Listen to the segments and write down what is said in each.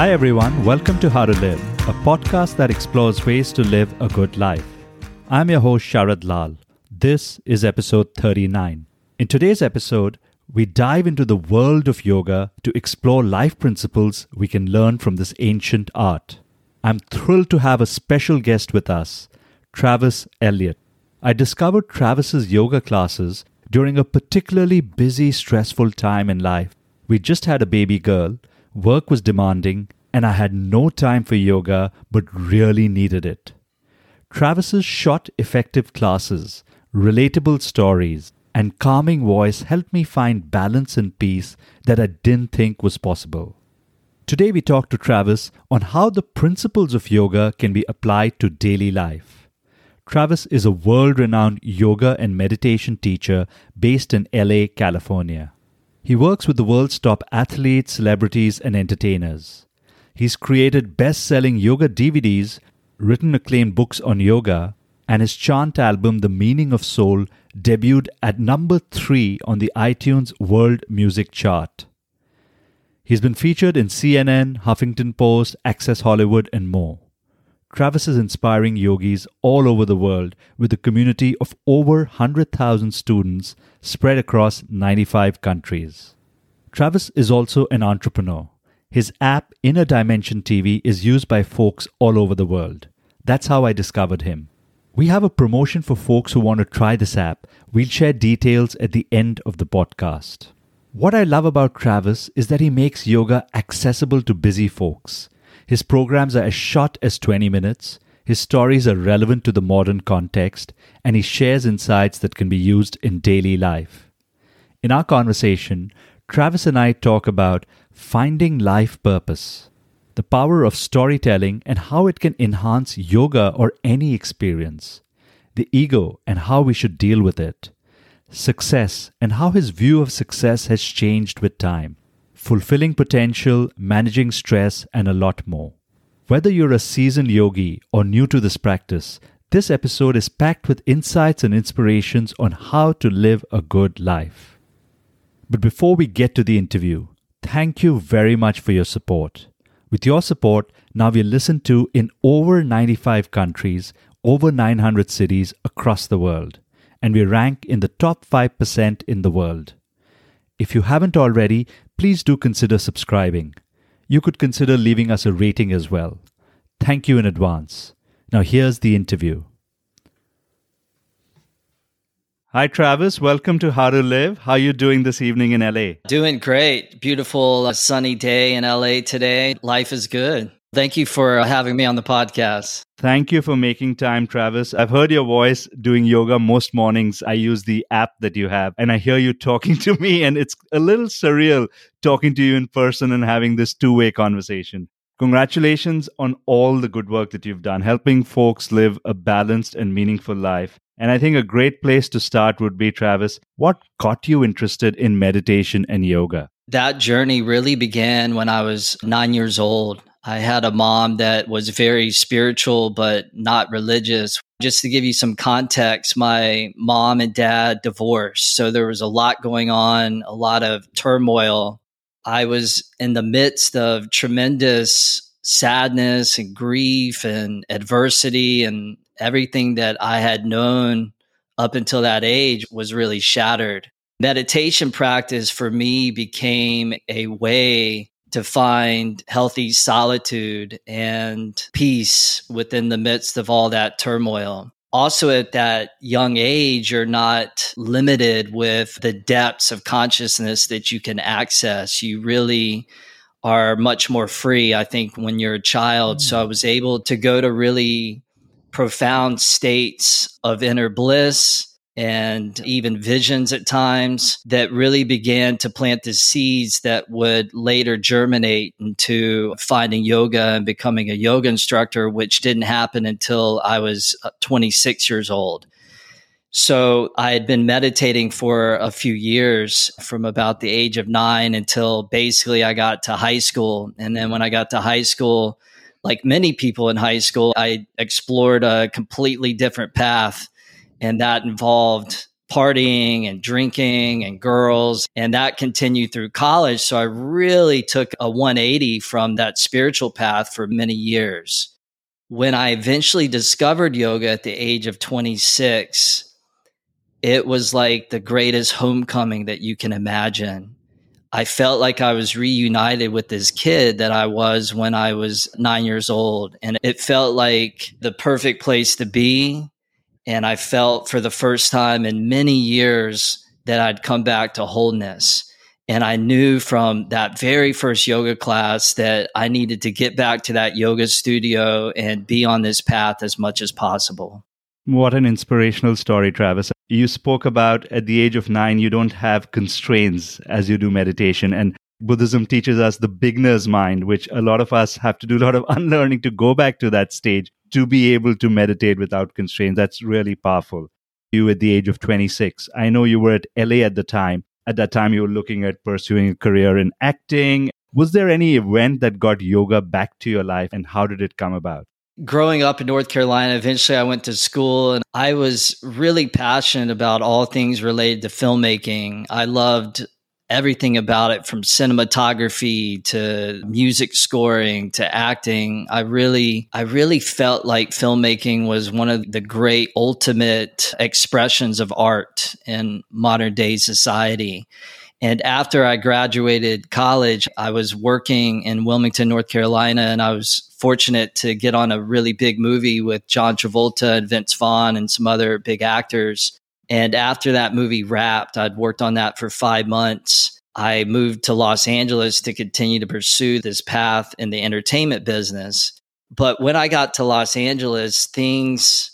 Hi, everyone. Welcome to How to Live, a podcast that explores ways to live a good life. I'm your host, Sharad Lal. This is episode 39. In today's episode, we dive into the world of yoga to explore life principles we can learn from this ancient art. I'm thrilled to have a special guest with us, Travis Eliot. I discovered Travis's yoga classes during a particularly busy, stressful time in life. We just had a baby girl, work was demanding, and I had no time for yoga but really needed it. Travis's short, effective classes, relatable stories, and calming voice helped me find balance and peace that I didn't think was possible. Today, we talk to Travis on how the principles of yoga can be applied to daily life. Travis is a world renowned yoga and meditation teacher based in LA, California. He works with the world's top athletes, celebrities, and entertainers. He's created best selling yoga DVDs, written acclaimed books on yoga, and his chant album, The Meaning of Soul, debuted at number three on the iTunes World Music Chart. He's been featured in CNN, Huffington Post, Access Hollywood, and more. Travis is inspiring yogis all over the world with a community of over 100,000 students spread across 95 countries. Travis is also an entrepreneur. His app, Inner Dimension TV, is used by folks all over the world. That's how I discovered him. We have a promotion for folks who want to try this app. We'll share details at the end of the podcast. What I love about Travis is that he makes yoga accessible to busy folks. His programs are as short as 20 minutes, his stories are relevant to the modern context, and he shares insights that can be used in daily life. In our conversation, Travis and I talk about finding life purpose, the power of storytelling and how it can enhance yoga or any experience, the ego and how we should deal with it, success and how his view of success has changed with time, fulfilling potential, managing stress, and a lot more. Whether you're a seasoned yogi or new to this practice, this episode is packed with insights and inspirations on how to live a good life. But before we get to the interview, thank you very much for your support. With your support, now we're listened to in over 95 countries, over 900 cities across the world, and we rank in the top 5% in the world. If you haven't already, please do consider subscribing. You could consider leaving us a rating as well. Thank you in advance. Now, here's the interview. Hi, Travis. Welcome to How to Live. How are you doing this evening in LA? Doing great. Beautiful uh, sunny day in LA today. Life is good. Thank you for uh, having me on the podcast. Thank you for making time, Travis. I've heard your voice doing yoga most mornings. I use the app that you have, and I hear you talking to me, and it's a little surreal talking to you in person and having this two way conversation. Congratulations on all the good work that you've done, helping folks live a balanced and meaningful life. And I think a great place to start would be, Travis, what got you interested in meditation and yoga? That journey really began when I was nine years old. I had a mom that was very spiritual, but not religious. Just to give you some context, my mom and dad divorced. So there was a lot going on, a lot of turmoil. I was in the midst of tremendous sadness and grief and adversity and everything that I had known up until that age was really shattered. Meditation practice for me became a way to find healthy solitude and peace within the midst of all that turmoil. Also, at that young age, you're not limited with the depths of consciousness that you can access. You really are much more free, I think, when you're a child. Mm. So I was able to go to really profound states of inner bliss and even visions at times that really began to plant the seeds that would later germinate into finding yoga and becoming a yoga instructor, which didn't happen until I was uh, 26 years old. So I had been meditating for a few years from about the age of nine until basically I got to high school. And then when I got to high school, like many people in high school, I explored a completely different path and that involved partying and drinking and girls. And that continued through college. So I really took a 180 from that spiritual path for many years. When I eventually discovered yoga at the age of 26, it was like the greatest homecoming that you can imagine. I felt like I was reunited with this kid that I was when I was nine years old. And it felt like the perfect place to be. And I felt for the first time in many years that I'd come back to wholeness. And I knew from that very first yoga class that I needed to get back to that yoga studio and be on this path as much as possible. What an inspirational story, Travis. You spoke about at the age of nine, you don't have constraints as you do meditation. And Buddhism teaches us the beginner's mind, which a lot of us have to do a lot of unlearning to go back to that stage to be able to meditate without constraints. That's really powerful. You at the age of 26. I know you were at LA at the time. At that time, you were looking at pursuing a career in acting. Was there any event that got yoga back to your life and how did it come about? growing up in North Carolina, eventually I went to school and I was really passionate about all things related to filmmaking. I loved everything about it from cinematography to music scoring to acting. I really I really felt like filmmaking was one of the great ultimate expressions of art in modern day society. And after I graduated college, I was working in Wilmington, North Carolina, and I was fortunate to get on a really big movie with John Travolta and Vince Vaughn and some other big actors. And after that movie wrapped, I'd worked on that for five months. I moved to Los Angeles to continue to pursue this path in the entertainment business. But when I got to Los Angeles, things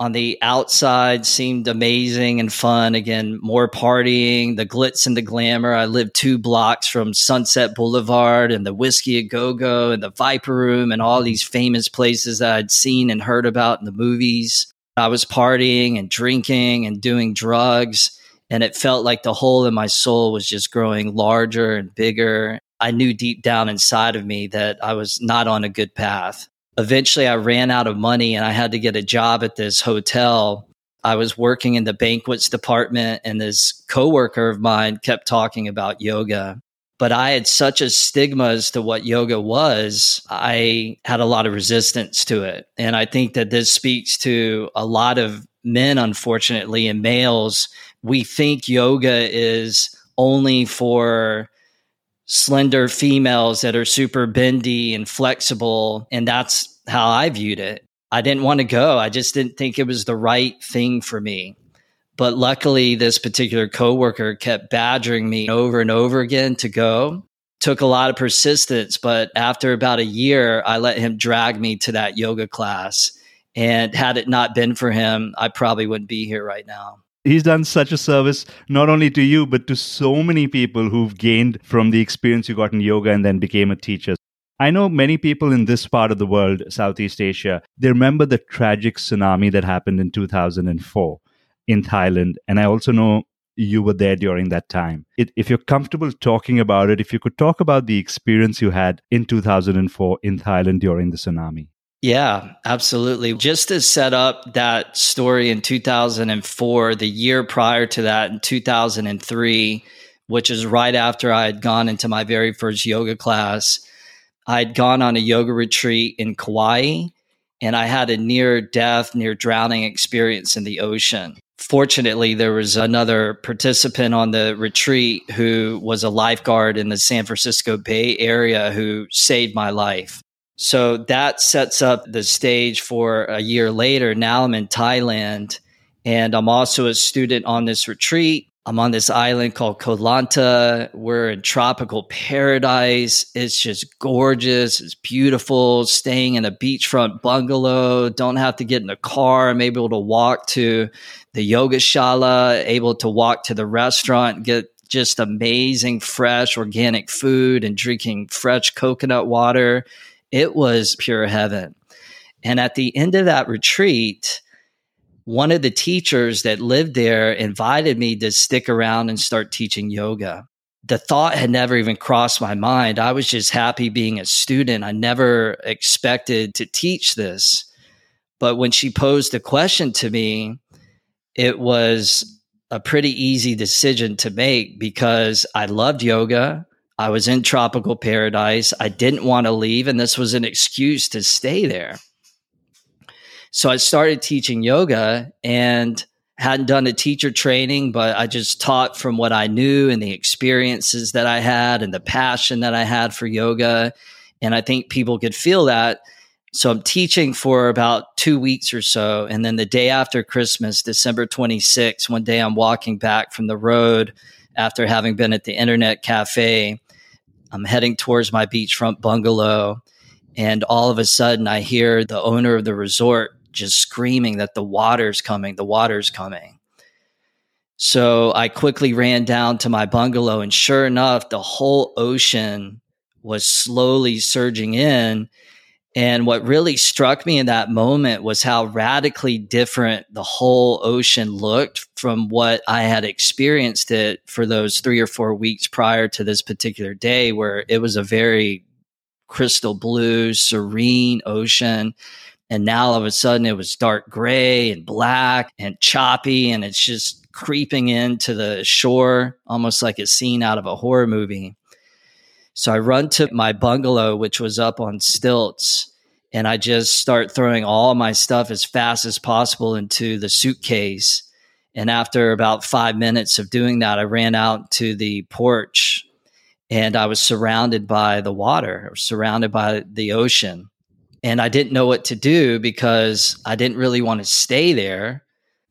on the outside seemed amazing and fun. Again, more partying, the glitz and the glamour. I lived two blocks from Sunset Boulevard and the Whiskey a Go Go and the Viper Room and all these famous places that I'd seen and heard about in the movies. I was partying and drinking and doing drugs. And it felt like the hole in my soul was just growing larger and bigger. I knew deep down inside of me that I was not on a good path eventually I ran out of money and I had to get a job at this hotel. I was working in the banquets department and this coworker of mine kept talking about yoga. But I had such a stigma as to what yoga was. I had a lot of resistance to it. And I think that this speaks to a lot of men, unfortunately, and males. We think yoga is only for slender females that are super bendy and flexible. And that's how I viewed it. I didn't want to go. I just didn't think it was the right thing for me. But luckily, this particular coworker kept badgering me over and over again to go. Took a lot of persistence, but after about a year, I let him drag me to that yoga class. And had it not been for him, I probably wouldn't be here right now he's done such a service not only to you but to so many people who've gained from the experience you got in yoga and then became a teacher i know many people in this part of the world southeast asia they remember the tragic tsunami that happened in 2004 in thailand and i also know you were there during that time it, if you're comfortable talking about it if you could talk about the experience you had in 2004 in thailand during the tsunami yeah, absolutely. Just to set up that story in 2004, the year prior to that, in 2003, which is right after I had gone into my very first yoga class, I had gone on a yoga retreat in Kauai and I had a near death, near drowning experience in the ocean. Fortunately, there was another participant on the retreat who was a lifeguard in the San Francisco Bay Area who saved my life. So that sets up the stage for a year later. Now I'm in Thailand and I'm also a student on this retreat. I'm on this island called Koh Lanta. We're in tropical paradise. It's just gorgeous. It's beautiful. Staying in a beachfront bungalow. Don't have to get in a car. I'm able to walk to the yoga shala, able to walk to the restaurant, get just amazing, fresh, organic food and drinking fresh coconut water it was pure heaven. And at the end of that retreat, one of the teachers that lived there invited me to stick around and start teaching yoga. The thought had never even crossed my mind. I was just happy being a student. I never expected to teach this. But when she posed the question to me, it was a pretty easy decision to make because I loved yoga. I was in tropical paradise. I didn't want to leave, and this was an excuse to stay there. So I started teaching yoga and hadn't done a teacher training, but I just taught from what I knew and the experiences that I had and the passion that I had for yoga. And I think people could feel that. So I'm teaching for about two weeks or so. And then the day after Christmas, December 26th, one day I'm walking back from the road after having been at the internet cafe I'm heading towards my beachfront bungalow. And all of a sudden, I hear the owner of the resort just screaming that the water's coming, the water's coming. So I quickly ran down to my bungalow, and sure enough, the whole ocean was slowly surging in. And what really struck me in that moment was how radically different the whole ocean looked from what I had experienced it for those three or four weeks prior to this particular day, where it was a very crystal blue, serene ocean. And now all of a sudden it was dark gray and black and choppy, and it's just creeping into the shore, almost like a scene out of a horror movie. So I run to my bungalow, which was up on stilts, and I just start throwing all my stuff as fast as possible into the suitcase. And after about five minutes of doing that, I ran out to the porch and I was surrounded by the water, surrounded by the ocean. And I didn't know what to do because I didn't really want to stay there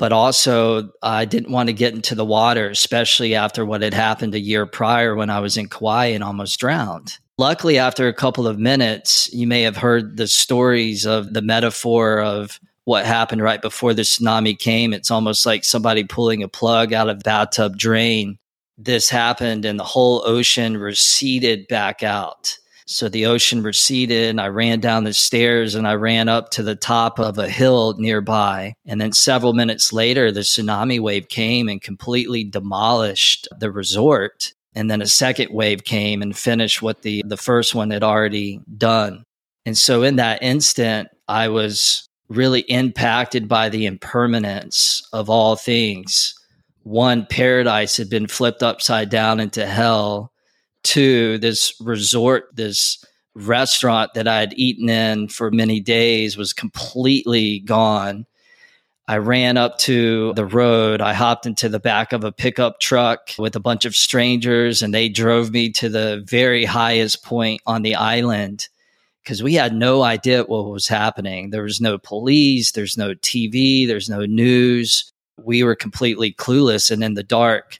but also uh, I didn't want to get into the water, especially after what had happened a year prior when I was in Kauai and almost drowned. Luckily, after a couple of minutes, you may have heard the stories of the metaphor of what happened right before the tsunami came. It's almost like somebody pulling a plug out of bathtub drain. This happened and the whole ocean receded back out. So the ocean receded and I ran down the stairs and I ran up to the top of a hill nearby. And then several minutes later, the tsunami wave came and completely demolished the resort. And then a second wave came and finished what the, the first one had already done. And so in that instant, I was really impacted by the impermanence of all things. One, paradise had been flipped upside down into hell to this resort, this restaurant that I had eaten in for many days was completely gone. I ran up to the road. I hopped into the back of a pickup truck with a bunch of strangers, and they drove me to the very highest point on the island because we had no idea what was happening. There was no police, there's no TV, there's no news. We were completely clueless and in the dark.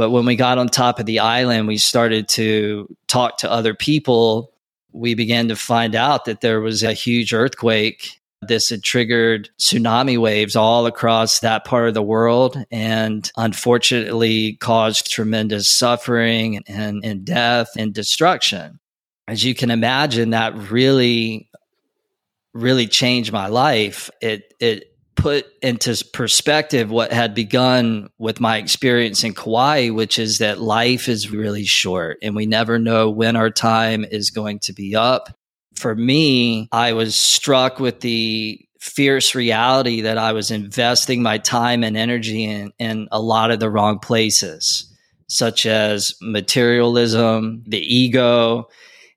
But when we got on top of the island, we started to talk to other people. We began to find out that there was a huge earthquake. This had triggered tsunami waves all across that part of the world and unfortunately caused tremendous suffering and, and death and destruction. As you can imagine, that really, really changed my life. It, it put into perspective what had begun with my experience in Kauai, which is that life is really short and we never know when our time is going to be up. For me, I was struck with the fierce reality that I was investing my time and energy in, in a lot of the wrong places, such as materialism, the ego,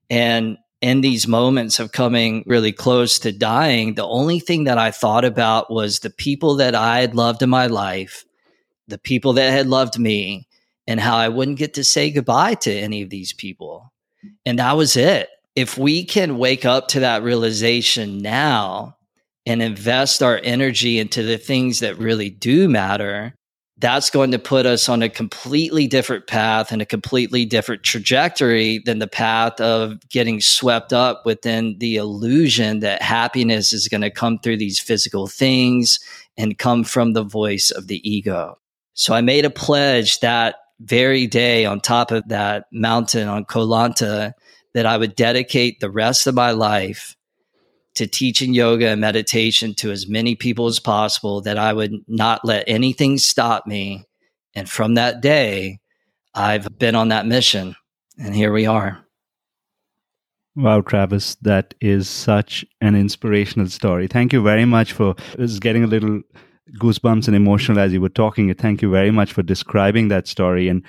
and in these moments of coming really close to dying, the only thing that I thought about was the people that I had loved in my life, the people that had loved me, and how I wouldn't get to say goodbye to any of these people. And that was it. If we can wake up to that realization now and invest our energy into the things that really do matter, that's going to put us on a completely different path and a completely different trajectory than the path of getting swept up within the illusion that happiness is going to come through these physical things and come from the voice of the ego. So I made a pledge that very day on top of that mountain on Koh Lanta that I would dedicate the rest of my life to teaching yoga and meditation to as many people as possible that I would not let anything stop me. And from that day, I've been on that mission. And here we are. Wow, Travis, that is such an inspirational story. Thank you very much for just getting a little goosebumps and emotional as you were talking. Thank you very much for describing that story. And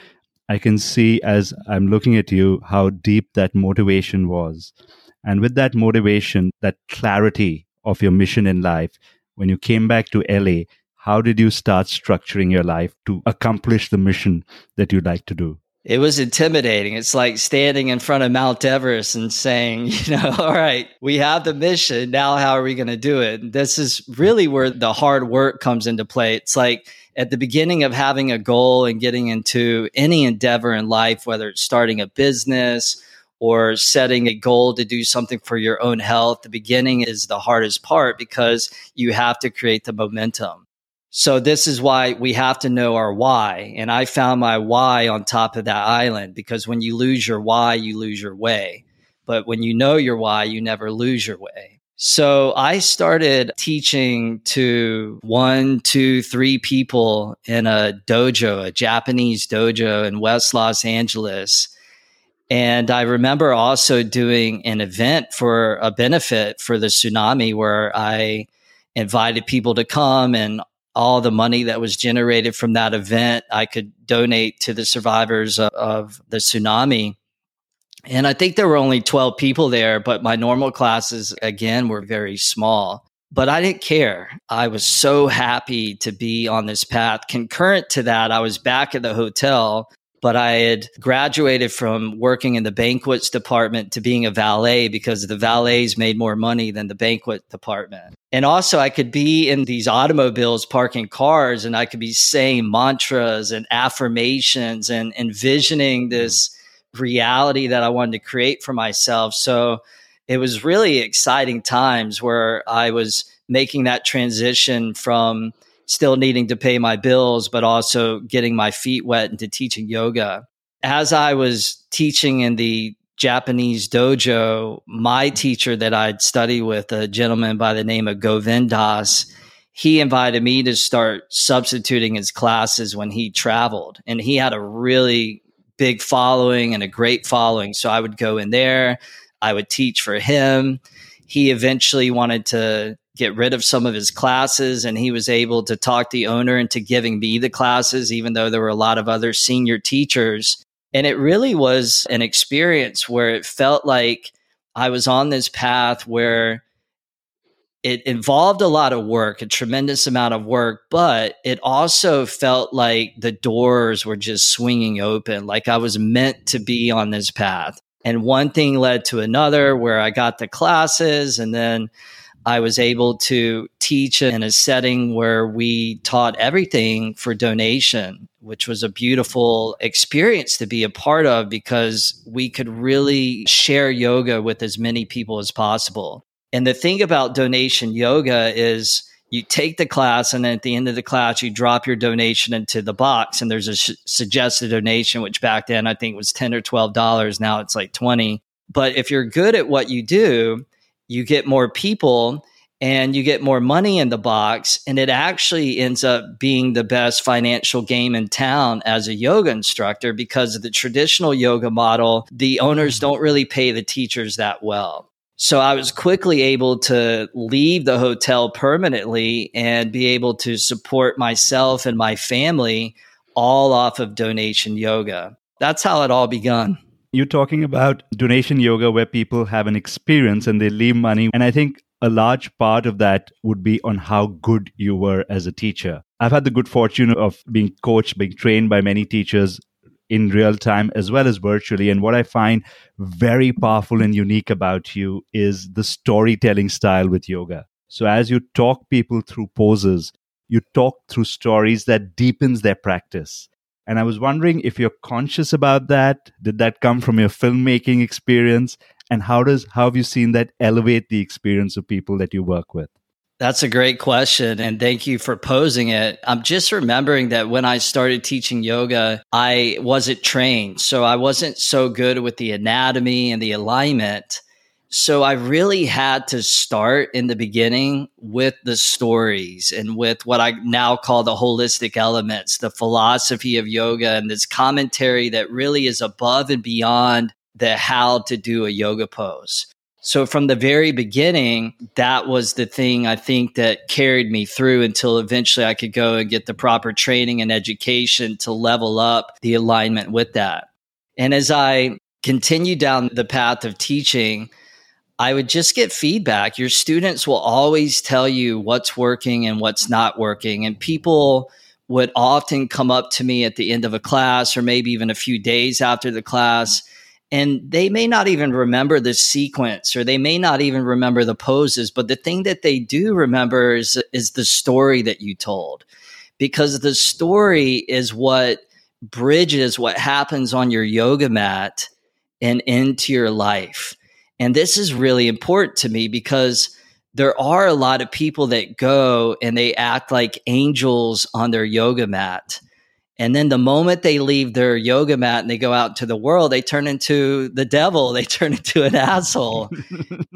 I can see as I'm looking at you how deep that motivation was. And with that motivation, that clarity of your mission in life, when you came back to LA, how did you start structuring your life to accomplish the mission that you'd like to do? it was intimidating. It's like standing in front of Mount Everest and saying, you know, all right, we have the mission. Now, how are we going to do it? This is really where the hard work comes into play. It's like at the beginning of having a goal and getting into any endeavor in life, whether it's starting a business or setting a goal to do something for your own health, the beginning is the hardest part because you have to create the momentum. So this is why we have to know our why. And I found my why on top of that island because when you lose your why, you lose your way. But when you know your why, you never lose your way. So I started teaching to one, two, three people in a dojo, a Japanese dojo in West Los Angeles. And I remember also doing an event for a benefit for the tsunami where I invited people to come and all the money that was generated from that event, I could donate to the survivors of, of, the tsunami. And I think there were only 12 people there, but my normal classes, again, were very small. But I didn't care. I was so happy to be on this path. Concurrent to that, I was back at the hotel but I had graduated from working in the banquets department to being a valet because the valets made more money than the banquet department. And also, I could be in these automobiles parking cars and I could be saying mantras and affirmations and envisioning this reality that I wanted to create for myself. So it was really exciting times where I was making that transition from still needing to pay my bills, but also getting my feet wet into teaching yoga. As I was teaching in the Japanese dojo, my teacher that I'd studied with, a gentleman by the name of Govindas, he invited me to start substituting his classes when he traveled. And he had a really big following and a great following. So I would go in there, I would teach for him. He eventually wanted to get rid of some of his classes and he was able to talk the owner into giving me the classes even though there were a lot of other senior teachers. And it really was an experience where it felt like i was on this path where it involved a lot of work a tremendous amount of work but it also felt like the doors were just swinging open like i was meant to be on this path. And one thing led to another where i got the classes and then I was able to teach in a setting where we taught everything for donation, which was a beautiful experience to be a part of because we could really share yoga with as many people as possible. And the thing about donation yoga is you take the class and then at the end of the class you drop your donation into the box and there's a sh- suggested donation which back then I think was 10 or 12 dollars now it's like 20 but if you're good at what you do you get more people and you get more money in the box and it actually ends up being the best financial game in town as a yoga instructor because of the traditional yoga model. The owners mm-hmm. don't really pay the teachers that well. So i was quickly able to leave the hotel permanently and be able to support myself and my family all off of donation yoga. That's how it all begun you're talking about donation yoga where people have an experience and they leave money. And I think a large part of that would be on how good you were as a teacher. I've had the good fortune of being coached, being trained by many teachers in real time as well as virtually. And what I find very powerful and unique about you is the storytelling style with yoga. So as you talk people through poses, you talk through stories that deepens their practice. And I was wondering if you're conscious about that. Did that come from your filmmaking experience? And how does how have you seen that elevate the experience of people that you work with? That's a great question. And thank you for posing it. I'm just remembering that when I started teaching yoga, I wasn't trained. So I wasn't so good with the anatomy and the alignment. So I really had to start in the beginning with the stories and with what I now call the holistic elements, the philosophy of yoga and this commentary that really is above and beyond the how to do a yoga pose. So from the very beginning, that was the thing I think that carried me through until eventually I could go and get the proper training and education to level up the alignment with that. And as I continued down the path of teaching, I would just get feedback. Your students will always tell you what's working and what's not working. And people would often come up to me at the end of a class or maybe even a few days after the class and they may not even remember the sequence or they may not even remember the poses but the thing that they do remember is, is the story that you told because the story is what bridges what happens on your yoga mat and into your life and this is really important to me because there are a lot of people that go and they act like angels on their yoga mat and then the moment they leave their yoga mat and they go out to the world, they turn into the devil. They turn into an asshole.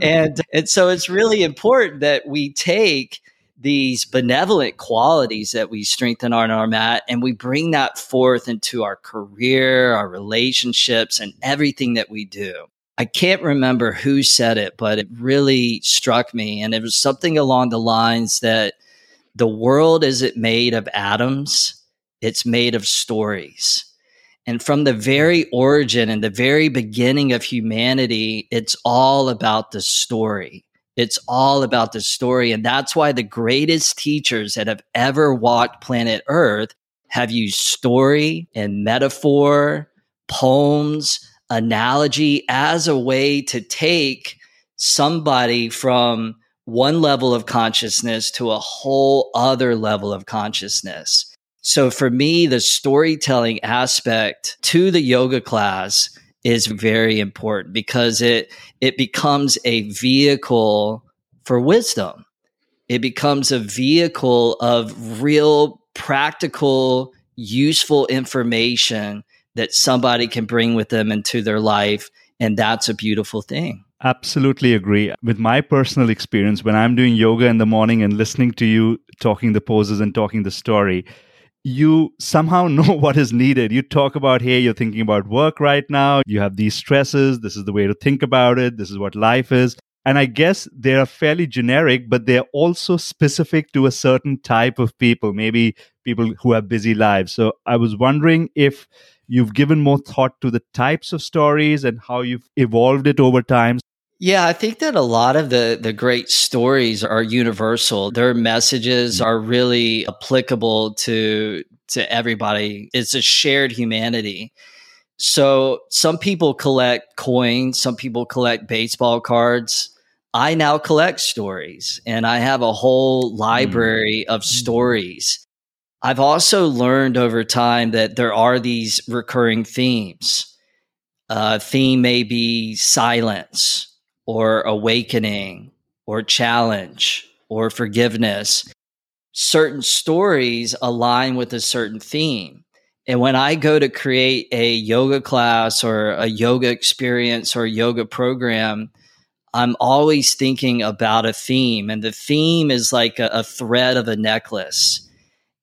and, and so it's really important that we take these benevolent qualities that we strengthen on our mat and we bring that forth into our career, our relationships, and everything that we do. I can't remember who said it, but it really struck me. And it was something along the lines that the world isn't made of atoms it's made of stories. And from the very origin and the very beginning of humanity, it's all about the story. It's all about the story. And that's why the greatest teachers that have ever walked planet Earth have used story and metaphor, poems, analogy as a way to take somebody from one level of consciousness to a whole other level of consciousness. So for me, the storytelling aspect to the yoga class is very important because it it becomes a vehicle for wisdom. It becomes a vehicle of real practical useful information that somebody can bring with them into their life and that's a beautiful thing. Absolutely agree. With my personal experience, when I'm doing yoga in the morning and listening to you talking the poses and talking the story, you somehow know what is needed. You talk about, hey, you're thinking about work right now. You have these stresses. This is the way to think about it. This is what life is. And I guess they are fairly generic, but they're also specific to a certain type of people, maybe people who have busy lives. So I was wondering if you've given more thought to the types of stories and how you've evolved it over time. Yeah, I think that a lot of the the great stories are universal. Their messages are really applicable to to everybody. It's a shared humanity. So some people collect coins, some people collect baseball cards. I now collect stories and I have a whole library mm. of stories. I've also learned over time that there are these recurring themes. A uh, theme may be silence or awakening or challenge or forgiveness. Certain stories align with a certain theme. And when I go to create a yoga class or a yoga experience or yoga program, I'm always thinking about a theme. And the theme is like a, a, thread of a necklace.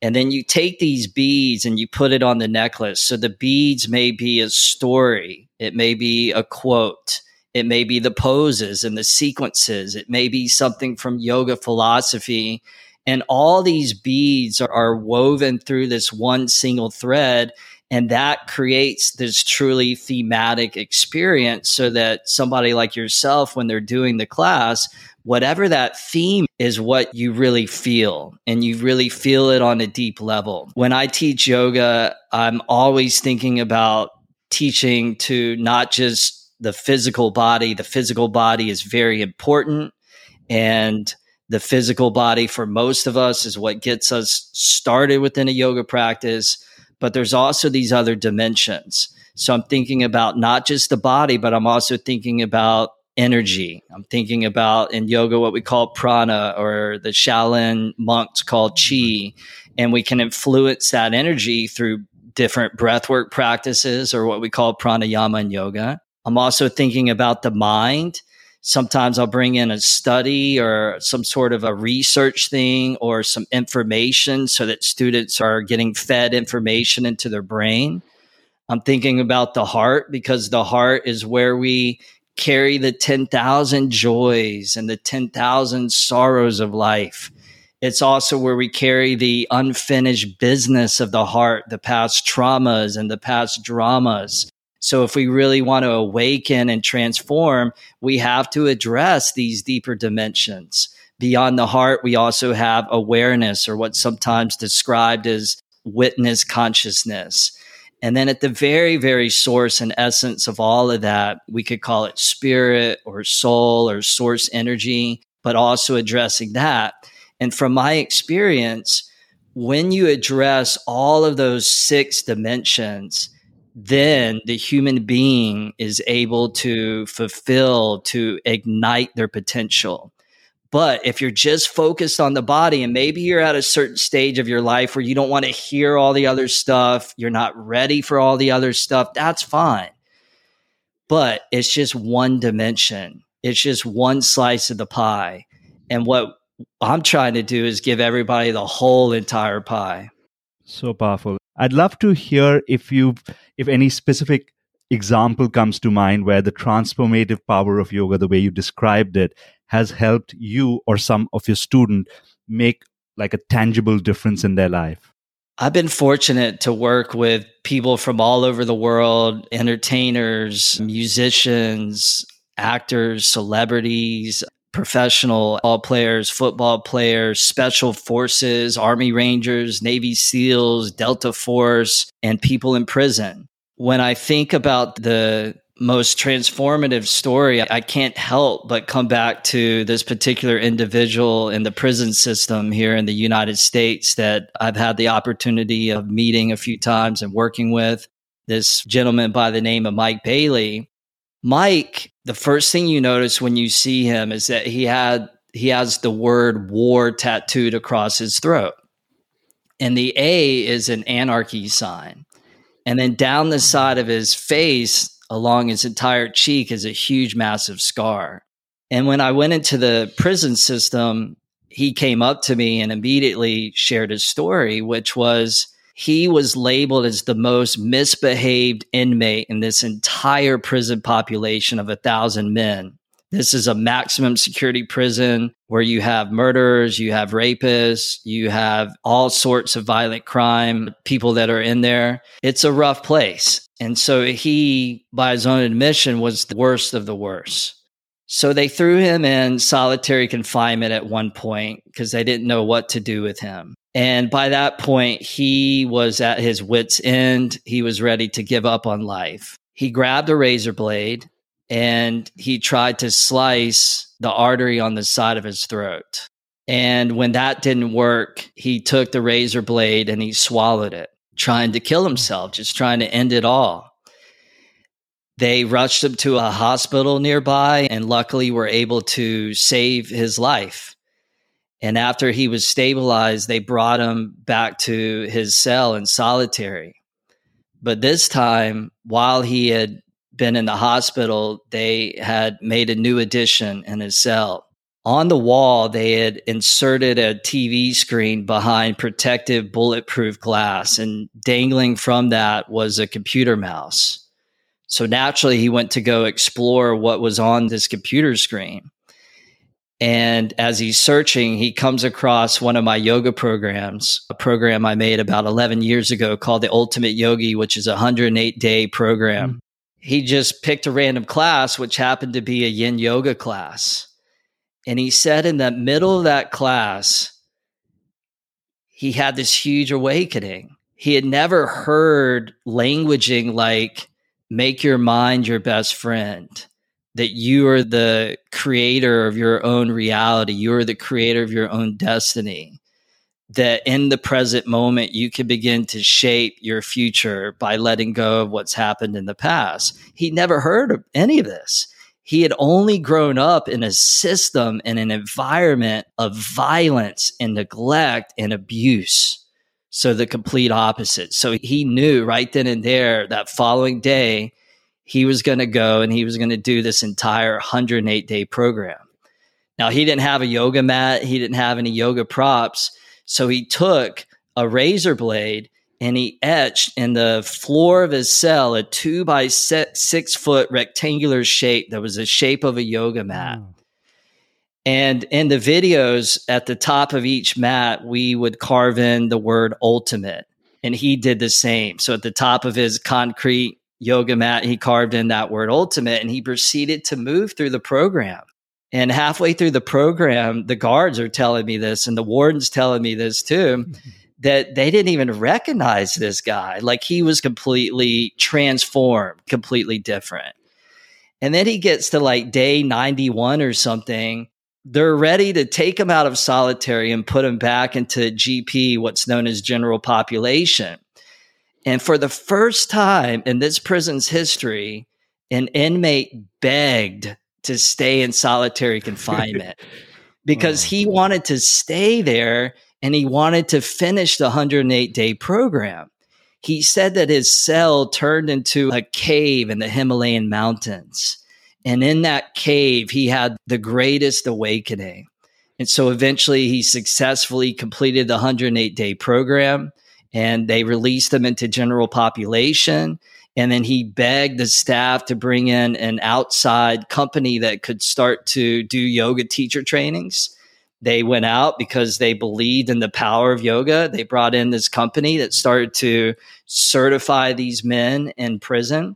And then you take these beads and you put it on the necklace. So the beads may be a story, it may be a quote, it may be the poses and the sequences. It may be something from yoga philosophy. And all these beads are, are woven through this one single thread. And that creates this truly thematic experience so that somebody like yourself, when they're doing the class, whatever that theme is what you really feel and you really feel it on a deep level. When I teach yoga, I'm always thinking about teaching to not just the physical body. The physical body is very important. And the physical body for most of us is what gets us started within a yoga practice. But there's also these other dimensions. So I'm thinking about not just the body, but I'm also thinking about energy. I'm thinking about in yoga what we call prana or the Shaolin monks call mm-hmm. chi. And we can influence that energy through different breathwork practices or what we call pranayama in yoga. I'm also thinking about the mind. Sometimes I'll bring in a study or some sort of a research thing or some information so that students are getting fed information into their brain. I'm thinking about the heart because the heart is where we carry the 10,000 joys and the 10,000 sorrows of life. It's also where we carry the unfinished business of the heart, the past traumas and the past dramas. So if we really want to awaken and transform, we have to address these deeper dimensions. Beyond the heart, we also have awareness or what's sometimes described as witness consciousness. And then at the very, very source and essence of all of that, we could call it spirit or soul or source energy, but also addressing that. And from my experience, when you address all of those six dimensions, then the human being is able to fulfill, to ignite their potential. But if you're just focused on the body and maybe you're at a certain stage of your life where you don't want to hear all the other stuff, you're not ready for all the other stuff, that's fine. But it's just one dimension. It's just one slice of the pie. And what I'm trying to do is give everybody the whole entire pie. So powerful. I'd love to hear if you if any specific example comes to mind where the transformative power of yoga the way you described it has helped you or some of your student make like a tangible difference in their life? I've been fortunate to work with people from all over the world, entertainers, musicians, actors, celebrities, professional ball players, football players, special forces, army rangers, navy seals, delta force, and people in prison. When I think about the most transformative story, I can't help but come back to this particular individual in the prison system here in the United States that I've had the opportunity of meeting a few times and working with. This gentleman by the name of Mike Bailey. Mike, the first thing you notice when you see him is that he had he has the word war tattooed across his throat. And the A is an anarchy sign. And then down the side of his face, along his entire cheek is a huge, massive scar. And when I went into the prison system, he came up to me and immediately shared his story, which was he was labeled as the most misbehaved inmate in this entire prison population of a thousand men. This is a maximum security prison where you have murderers, you have rapists, you have all sorts of violent crime, people that are in there. It's a rough place. And so he, by his own admission, was the worst of the worst. So they threw him in solitary confinement at one point because they didn't know what to do with him. And by that point, he was at his wits' end. He was ready to give up on life. He grabbed a razor blade and he tried to slice the artery on the side of his throat. And when that didn't work, he took the razor blade and he swallowed it, trying to kill himself, just trying to end it all. They rushed him to a hospital nearby and luckily were able to save his life. And after he was stabilized, they brought him back to his cell in solitary. But this time, while he had been in the hospital, they had made a new addition in his cell. On the wall, they had inserted a TV screen behind protective bulletproof glass, and dangling from that was a computer mouse. So naturally, he went to go explore what was on this computer screen. And as he's searching, he comes across one of my yoga programs, a program I made about 11 years ago called the Ultimate Yogi, which is a 108 day program. Mm-hmm he just picked a random class, which happened to be a yin yoga class. And he said in the middle of that class, he had this huge awakening. He had never heard languaging like, make your mind your best friend, that you are the creator of your own reality, you are the creator of your own destiny that in the present moment you can begin to shape your future by letting go of what's happened in the past. He never heard of any of this. He had only grown up in a system and an environment of violence and neglect and abuse. So the complete opposite. So he knew right then and there that following day, he was going to go and he was going to do this entire 108 day program. Now, he didn't have a yoga mat, he didn't have any yoga props so he took a razor blade and he etched in the floor of his cell a two by six foot rectangular shape that was the shape of a yoga mat. Oh. And in the videos at the top of each mat, we would carve in the word ultimate. And he did the same. So at the top of his concrete yoga mat, he carved in that word ultimate and he proceeded to move through the program. And halfway through the program, the guards are telling me this and the warden's telling me this too. that they didn't even recognize this guy. Like he was completely transformed, completely different. And then he gets to like day 91 or something. They're ready to take him out of solitary and put him back into GP, what's known as general population. And for the first time in this prison's history, an inmate begged to stay in solitary confinement because oh. he wanted to stay there and he wanted to finish the 108 day program. He said that his cell turned into a cave in the Himalayan mountains. And in that cave, he had the greatest awakening. And so eventually he successfully completed the 108 day program and they released him into general population. And then he begged the staff to bring in an outside company that could start to do yoga teacher trainings. They went out because they believed in the power of yoga. They brought in this company that started to certify these men in prison.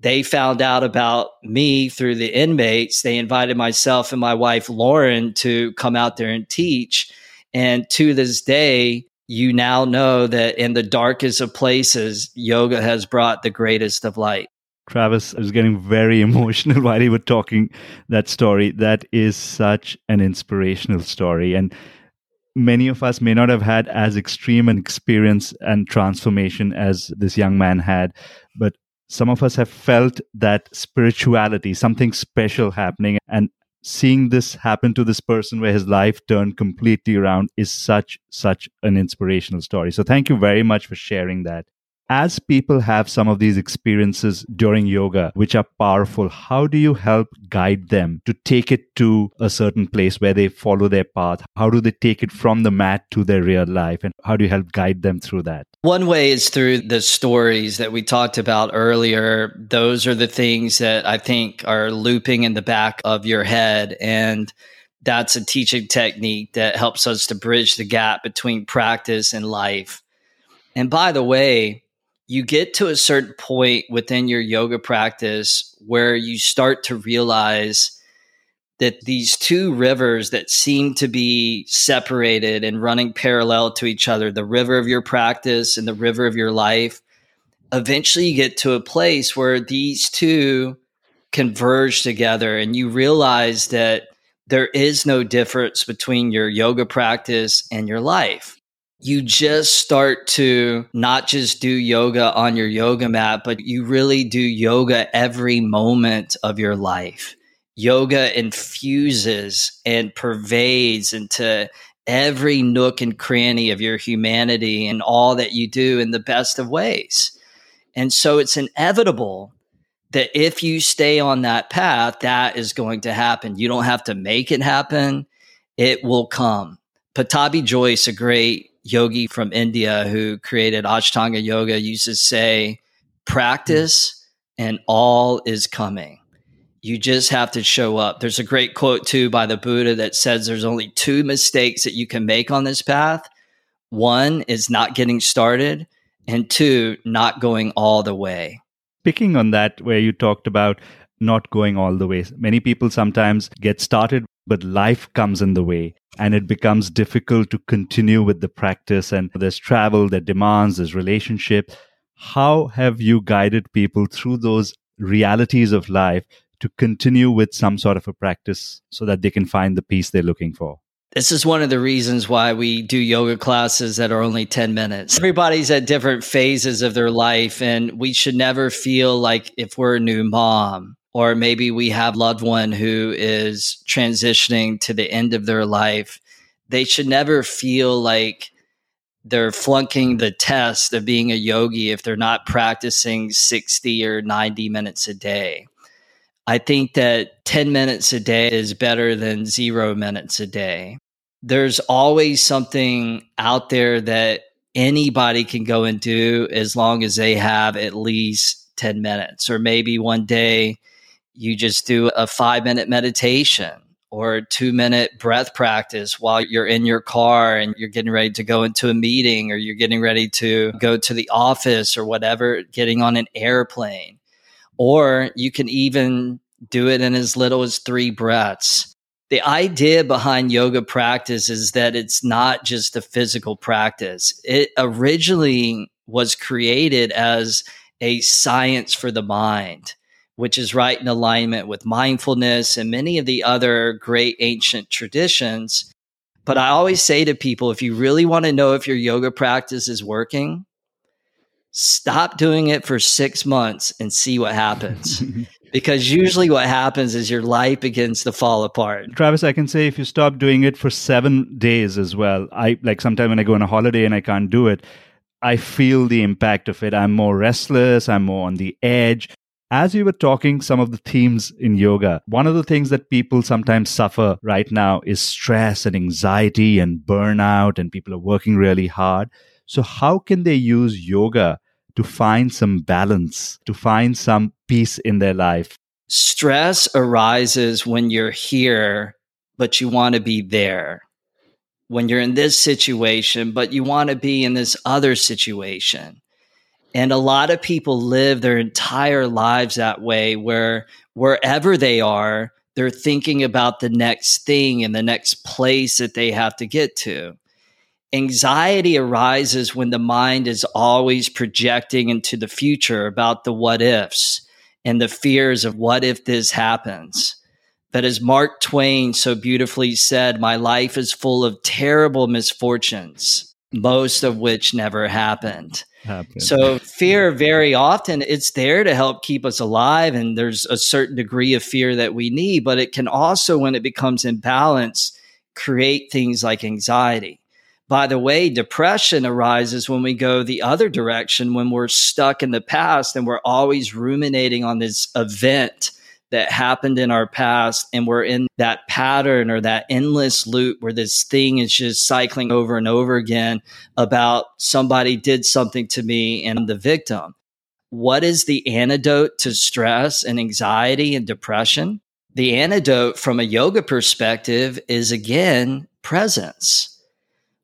They found out about me through the inmates. They invited myself and my wife, Lauren, to come out there and teach. And to this day, you now know that in the darkest of places, yoga has brought the greatest of light. Travis I was getting very emotional while he was talking that story. That is such an inspirational story. And many of us may not have had as extreme an experience and transformation as this young man had, but some of us have felt that spirituality, something special happening. And seeing this happen to this person where his life turned completely around is such, such an inspirational story. So thank you very much for sharing that as people have some of these experiences during yoga, which are powerful, how do you help guide them to take it to a certain place where they follow their path? How do they take it from the mat to their real life? And how do you help guide them through that? One way is through the stories that we talked about earlier. Those are the things that I think are looping in the back of your head. And that's a teaching technique that helps us to bridge the gap between practice and life. And by the way, you get to a certain point within your yoga practice where you start to realize that these two rivers that seem to be separated and running parallel to each other, the river of your practice and the river of your life, eventually you get to a place where these two converge together and you realize that there is no difference between your yoga practice and your life you just start to not just do yoga on your yoga mat, but you really do yoga every moment of your life. Yoga infuses and pervades into every nook and cranny of your humanity and all that you do in the best of ways. And so it's inevitable that if you stay on that path, that is going to happen. You don't have to make it happen, it will come. Pattabhi Jois, a great yogi from India who created Ashtanga yoga used to say, practice and all is coming. You just have to show up. There's a great quote too by the Buddha that says there's only two mistakes that you can make on this path. One is not getting started, and two, not going all the way. Picking on that, where you talked about not going all the way. Many people sometimes get started, but life comes in the way and it becomes difficult to continue with the practice. And there's travel, there demands, there's relationship. How have you guided people through those realities of life to continue with some sort of a practice so that they can find the peace they're looking for? This is one of the reasons why we do yoga classes that are only 10 minutes. Everybody's at different phases of their life, and we should never feel like if we're a new mom or maybe we have loved one who is transitioning to the end of their life they should never feel like they're flunking the test of being a yogi if they're not practicing 60 or 90 minutes a day i think that 10 minutes a day is better than 0 minutes a day there's always something out there that anybody can go and do as long as they have at least 10 minutes. Or maybe one day you just do a five minute meditation or two minute breath practice while you're in your car and you're getting ready to go into a meeting or you're getting ready to go to the office or whatever, getting on an airplane. Or you can even do it in as little as three breaths. The idea behind yoga practice is that it's not just a physical practice. It originally was created as a science for the mind, which is right in alignment with mindfulness and many of the other great ancient traditions. But I always say to people if you really want to know if your yoga practice is working, stop doing it for six months and see what happens. because usually what happens is your life begins to fall apart. Travis, I can say if you stop doing it for seven days as well, I like sometimes when I go on a holiday and I can't do it, I feel the impact of it. I'm more restless, I'm more on the edge. As you were talking, some of the themes in yoga, one of the things that people sometimes suffer right now is stress and anxiety and burnout, and people are working really hard. So, how can they use yoga to find some balance, to find some peace in their life? Stress arises when you're here, but you want to be there. When you're in this situation, but you want to be in this other situation. And a lot of people live their entire lives that way, where wherever they are, they're thinking about the next thing and the next place that they have to get to. Anxiety arises when the mind is always projecting into the future about the what ifs and the fears of what if this happens. But as Mark Twain so beautifully said, my life is full of terrible misfortunes, most of which never happened. Happened. So fear very often it's there to help keep us alive and there's a certain degree of fear that we need, but it can also when it becomes imbalanced create things like anxiety. By the way, depression arises when we go the other direction, when we're stuck in the past and we're always ruminating on this event that happened in our past and we're in that pattern or that endless loop where this thing is just cycling over and over again about somebody did something to me and I'm the victim. What is the antidote to stress and anxiety and depression? The antidote from a yoga perspective is again presence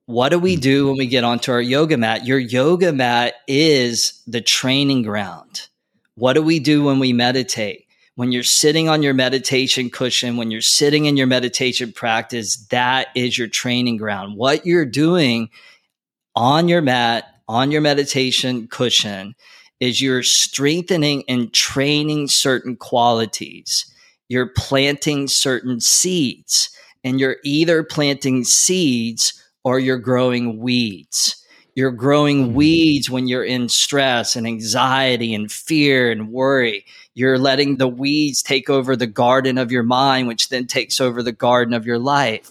what do we hmm. do when we get onto our yoga mat? Your yoga mat is the training ground. What do we do when we meditate? When you're sitting on your meditation cushion, when you're sitting in your meditation practice, that is your training ground. What you're doing on your mat, on your meditation cushion, is you're strengthening and training certain qualities. You're planting certain seeds, and you're either planting seeds or you're growing weeds. You're growing hmm. weeds when you're in stress and anxiety and fear and worry. You're letting the weeds take over the garden of your mind, which then takes over the garden of your life.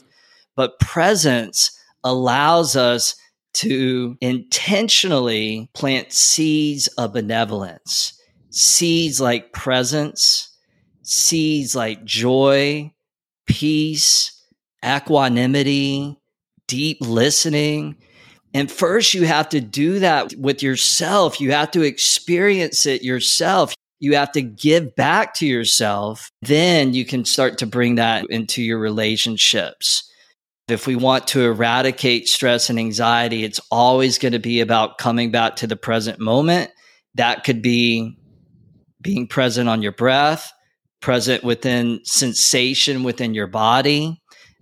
But presence allows us to intentionally plant seeds of benevolence, seeds like presence, seeds like joy, peace, equanimity, deep listening. And first, you have to do that with yourself. You have to experience it yourself. You have to give back to yourself. Then you can start to bring that into your relationships. If we want to eradicate stress and anxiety, it's always going to be about coming back to the present moment. That could be being present on your breath, present within sensation within your body,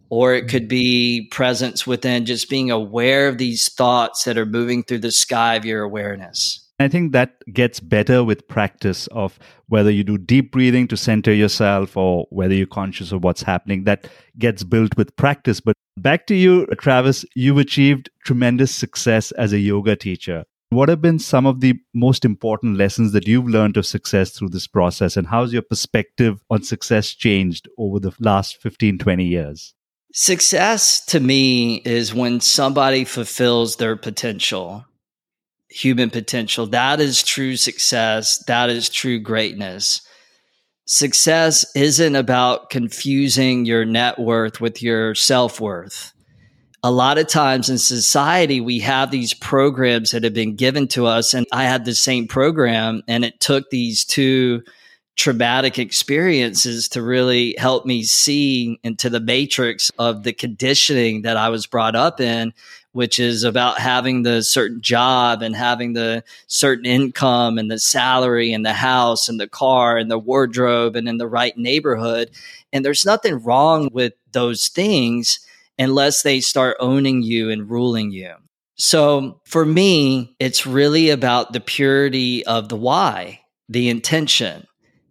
or it could be presence within just being aware of these thoughts that are moving through the sky of your awareness. I think that gets better with practice of whether you do deep breathing to center yourself or whether you're conscious of what's happening. That gets built with practice. But back to you, Travis, you've achieved tremendous success as a yoga teacher. What have been some of the most important lessons that you've learned of success through this process? And how's your perspective on success changed over the last 15, 20 years? Success to me is when somebody fulfills their potential, human potential. That is true success. That is true greatness. Success isn't about confusing your net worth with your self worth. a lot of times in society, we have these programs that have been given to us. And I had the same program, and it took these two traumatic experiences to really help me see into the matrix of the conditioning that I was brought up in, which is about having the certain job and having the certain income and the salary and the house and the car and the wardrobe and in the right neighborhood. And there's nothing wrong with those things unless they start owning you and ruling you. So for me, it's really about the purity of the why, the intention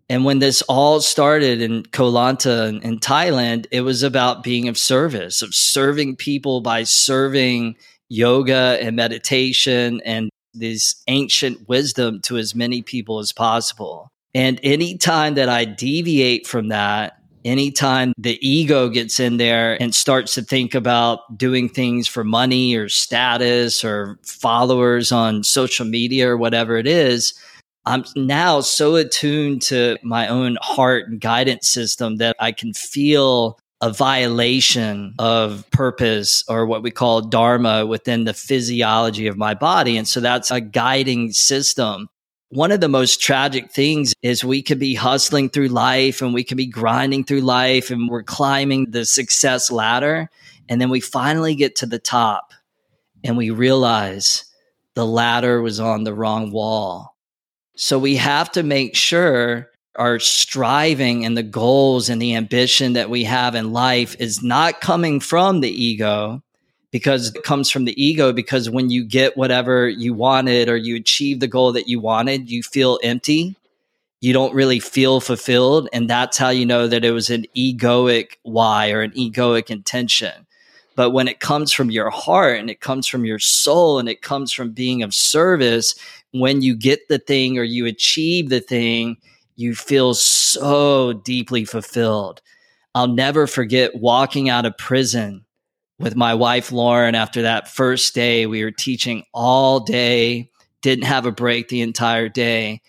and when this all started in Koh Lanta in, in Thailand, it was about being of service, of serving people by serving yoga and meditation and this ancient wisdom to as many people as possible. And anytime that I deviate from that, anytime the ego gets in there and starts to think about doing things for money or status or followers on social media or whatever it is, I'm now so attuned to my own heart and guidance system that I can feel a violation of purpose or what we call dharma within the physiology of my body. And so that's a guiding system. One of the most tragic things is we could be hustling through life and we could be grinding through life and we're climbing the success ladder. And then we finally get to the top and we realize the ladder was on the wrong wall so we have to make sure our striving and the goals and the ambition that we have in life is not coming from the ego because it comes from the ego because when you get whatever you wanted or you achieve the goal that you wanted, you feel empty. You don't really feel fulfilled. And that's how you know that it was an egoic why or an egoic intention. But when it comes from your heart and it comes from your soul and it comes from being of service, when you get the thing or you achieve the thing, you feel so deeply fulfilled. I'll never forget walking out of prison with my wife, Lauren, after that first day. We were teaching all day, didn't have a break the entire day.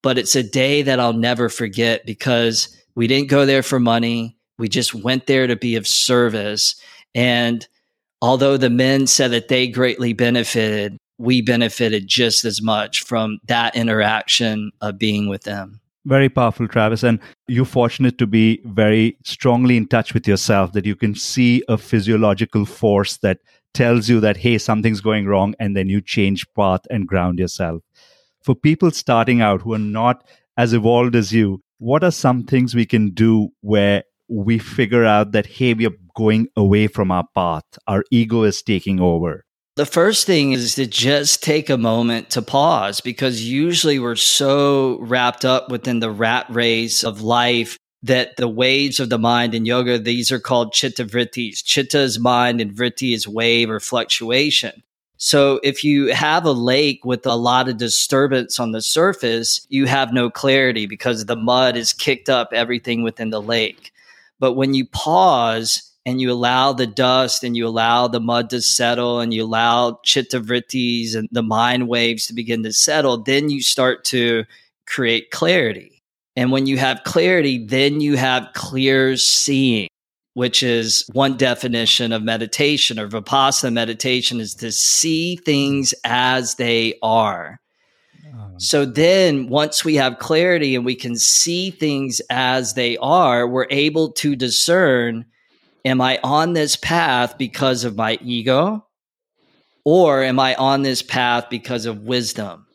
But it's a day that I'll never forget because we didn't go there for money. We just went there to be of service. And although the men said that they greatly benefited, we benefited just as much from that interaction of being with them. Very powerful, Travis. And you're fortunate to be very strongly in touch with yourself that you can see a physiological force that tells you that, hey, something's going wrong. And then you change path and ground yourself. For people starting out who are not as evolved as you, what are some things we can do where we figure out that, hey, we are going away from our path? Our ego is taking over. The first thing is to just take a moment to pause because usually we're so wrapped up within the rat race of life that the waves of the mind in yoga, these are called chitta vrittis. Chitta is mind and vritti is wave or fluctuation. So if you have a lake with a lot of disturbance on the surface, you have no clarity because the mud has kicked up everything within the lake. But when you pause and you allow the dust and you allow the mud to settle and you allow chitta vrittis and the mind waves to begin to settle, then you start to create clarity. And when you have clarity, then you have clear seeing, which is one definition of meditation or vipassana meditation is to see things as they are. Um, so then, once we have clarity and we can see things as they are, we're able to discern am I on this path because of my ego? Or am I on this path because of wisdom?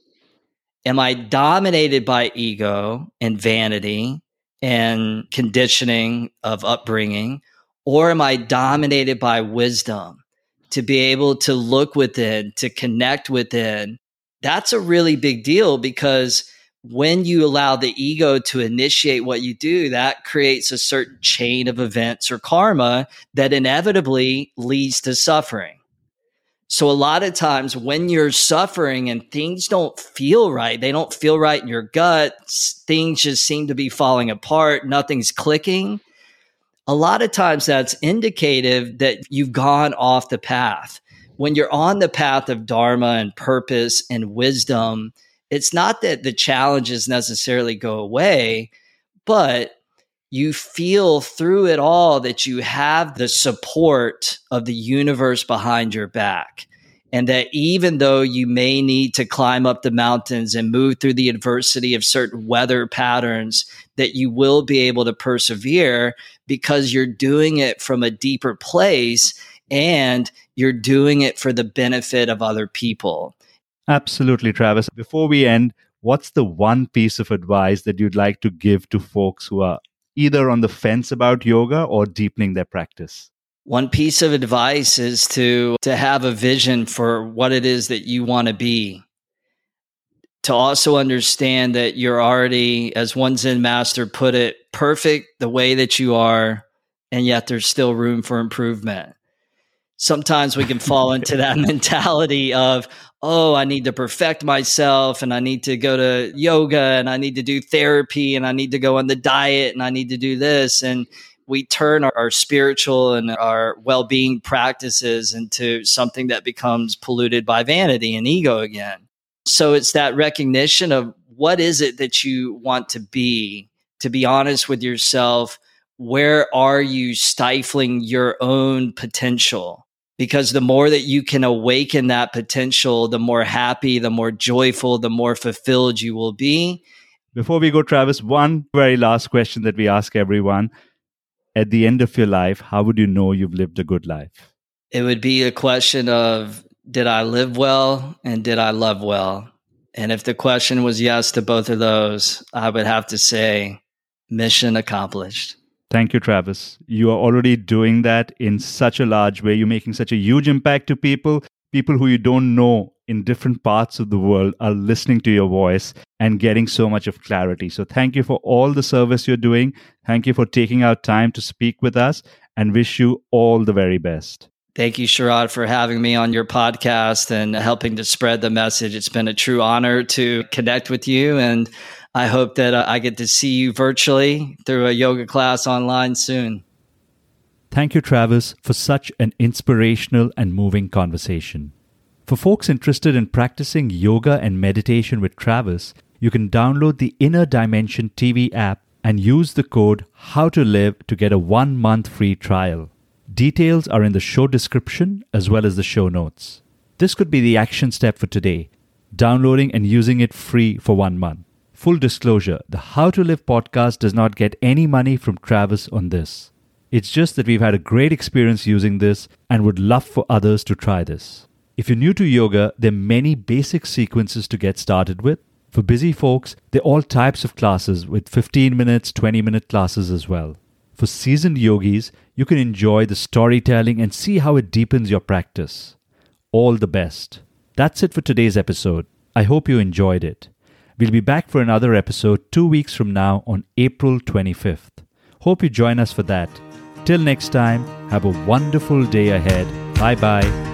Am I dominated by ego and vanity and conditioning of upbringing? Or am I dominated by wisdom to be able to look within, to connect within? That's a really big deal because when you allow the ego to initiate what you do, that creates a certain chain of events or karma that inevitably leads to suffering. So, a lot of times when you're suffering and things don't feel right, they don't feel right in your gut, things just seem to be falling apart, nothing's clicking. A lot of times that's indicative that you've gone off the path. When you're on the path of dharma and purpose and wisdom, it's not that the challenges necessarily go away, but you feel through it all that you have the support of the universe behind your back. And that even though you may need to climb up the mountains and move through the adversity of certain weather patterns, that you will be able to persevere because you're doing it from a deeper place and you're doing it for the benefit of other people. Absolutely, Travis. Before we end, what's the one piece of advice that you'd like to give to folks who are either on the fence about yoga or deepening their practice? One piece of advice is to to have a vision for what it is that you want to be. To also understand that you're already, as one Zen master put it, perfect the way that you are, and yet there's still room for improvement. Sometimes we can fall into that mentality of, oh, I need to perfect myself and I need to go to yoga and I need to do therapy and I need to go on the diet and I need to do this. And we turn our, our spiritual and our well being practices into something that becomes polluted by vanity and ego again. So it's that recognition of what is it that you want to be, to be honest with yourself. Where are you stifling your own potential? Because the more that you can awaken that potential, the more happy, the more joyful, the more fulfilled you will be. Before we go, Travis, one very last question that we ask everyone. At the end of your life, how would you know you've lived a good life? It would be a question of did I live well and did I love well? And if the question was yes to both of those, I would have to say mission accomplished. Thank you, Travis. You are already doing that in such a large way. You're making such a huge impact to people. People who you don't know in different parts of the world are listening to your voice and getting so much of clarity. So, thank you for all the service you're doing. Thank you for taking out time to speak with us and wish you all the very best. Thank you, Sharad, for having me on your podcast and helping to spread the message. It's been a true honor to connect with you and I hope that uh, I get to see you virtually through a yoga class online soon. Thank you, Travis, for such an inspirational and moving conversation. For folks interested in practicing yoga and meditation with Travis, you can download the Inner Dimension TV app and use the code How to Live to get a one month free trial. Details are in the show description as well as the show notes. This could be the action step for today downloading and using it free for one month. Full disclosure the How to Live podcast does not get any money from Travis on this. It's just that we've had a great experience using this and would love for others to try this. If you're new to yoga, there are many basic sequences to get started with. For busy folks, there are all types of classes with 15 minutes, 20 minute classes as well. For seasoned yogis, you can enjoy the storytelling and see how it deepens your practice. All the best. That's it for today's episode. I hope you enjoyed it. We'll be back for another episode two weeks from now on April 25th. Hope you join us for that. Till next time, have a wonderful day ahead. Bye bye.